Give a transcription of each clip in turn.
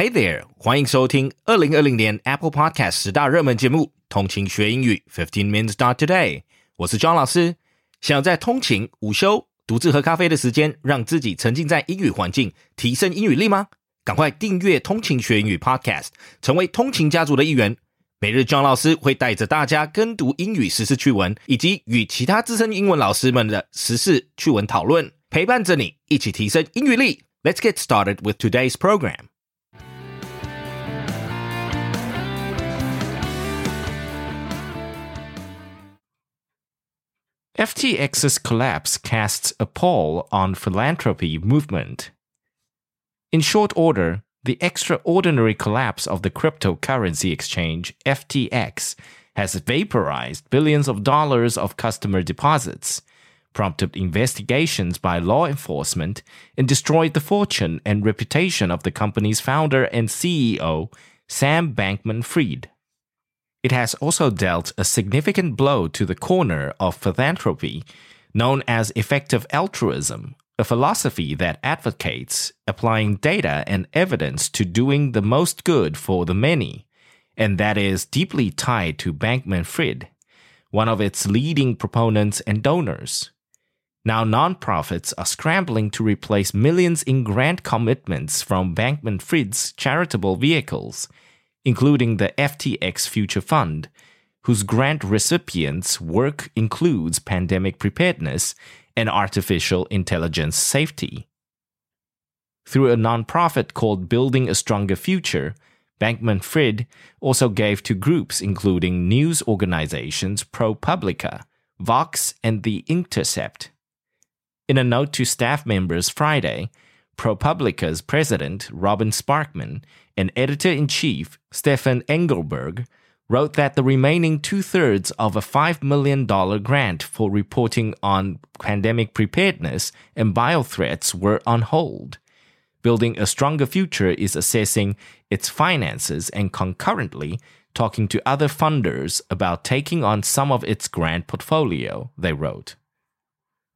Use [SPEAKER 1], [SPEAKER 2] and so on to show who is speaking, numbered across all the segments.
[SPEAKER 1] Hey there，欢迎收听二零二零年 Apple Podcast 十大热门节目《通勤学英语 Fifteen Minutes Start Today》。我是庄老师。想要在通勤、午休、独自喝咖啡的时间，让自己沉浸在英语环境，提升英语力吗？赶快订阅《通勤学英语 Podcast》，成为通勤家族的一员。每日庄老师会带着大家跟读英语时事趣闻，以及与其他资深英文老师们的时事趣闻讨论，陪伴着你一起提升英语力。Let's get started with today's program.
[SPEAKER 2] FTX's collapse casts a pall on philanthropy movement. In short order, the extraordinary collapse of the cryptocurrency exchange FTX has vaporized billions of dollars of customer deposits, prompted investigations by law enforcement, and destroyed the fortune and reputation of the company's founder and CEO, Sam Bankman Fried. It has also dealt a significant blow to the corner of philanthropy, known as effective altruism, a philosophy that advocates applying data and evidence to doing the most good for the many, and that is deeply tied to Bankman Fried, one of its leading proponents and donors. Now, nonprofits are scrambling to replace millions in grant commitments from Bankman Fried's charitable vehicles including the FTX Future Fund, whose grant recipients' work includes pandemic preparedness and artificial intelligence safety. Through a nonprofit called Building a Stronger Future, Bankman Fried also gave to groups including news organizations ProPublica, Vox, and The Intercept. In a note to staff members Friday, ProPublica's president, Robin Sparkman, and editor in chief, Stephen Engelberg, wrote that the remaining two thirds of a $5 million grant for reporting on pandemic preparedness and biothreats were on hold. Building a Stronger Future is assessing its finances and concurrently talking to other funders about taking on some of its grant portfolio, they wrote.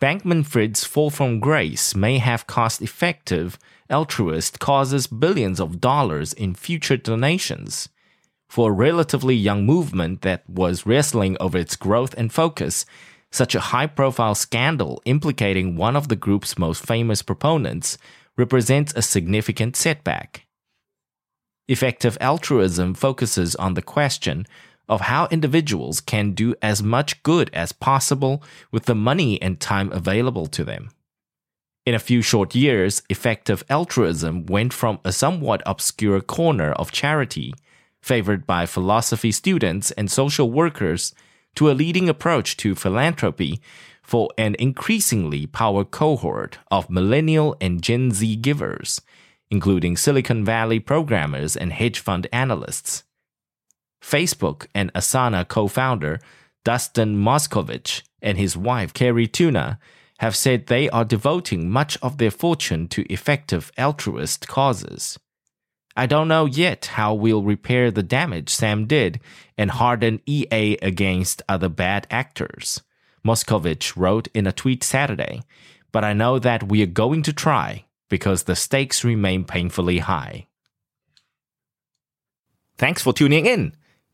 [SPEAKER 2] Bankman Fried's fall from grace may have cost effective altruist causes billions of dollars in future donations. For a relatively young movement that was wrestling over its growth and focus, such a high profile scandal implicating one of the group's most famous proponents represents a significant setback. Effective altruism focuses on the question of how individuals can do as much good as possible with the money and time available to them. In a few short years, effective altruism went from a somewhat obscure corner of charity, favored by philosophy students and social workers, to a leading approach to philanthropy for an increasingly power cohort of millennial and Gen Z givers, including Silicon Valley programmers and hedge fund analysts. Facebook and Asana co founder Dustin Moskovitz and his wife Cari Tuna have said they are devoting much of their fortune to effective altruist causes. I don't know yet how we'll repair the damage Sam did and harden EA against other bad actors, Moskovitz wrote in a tweet Saturday, but I know that we are going to try because the stakes remain painfully high.
[SPEAKER 1] Thanks for tuning in.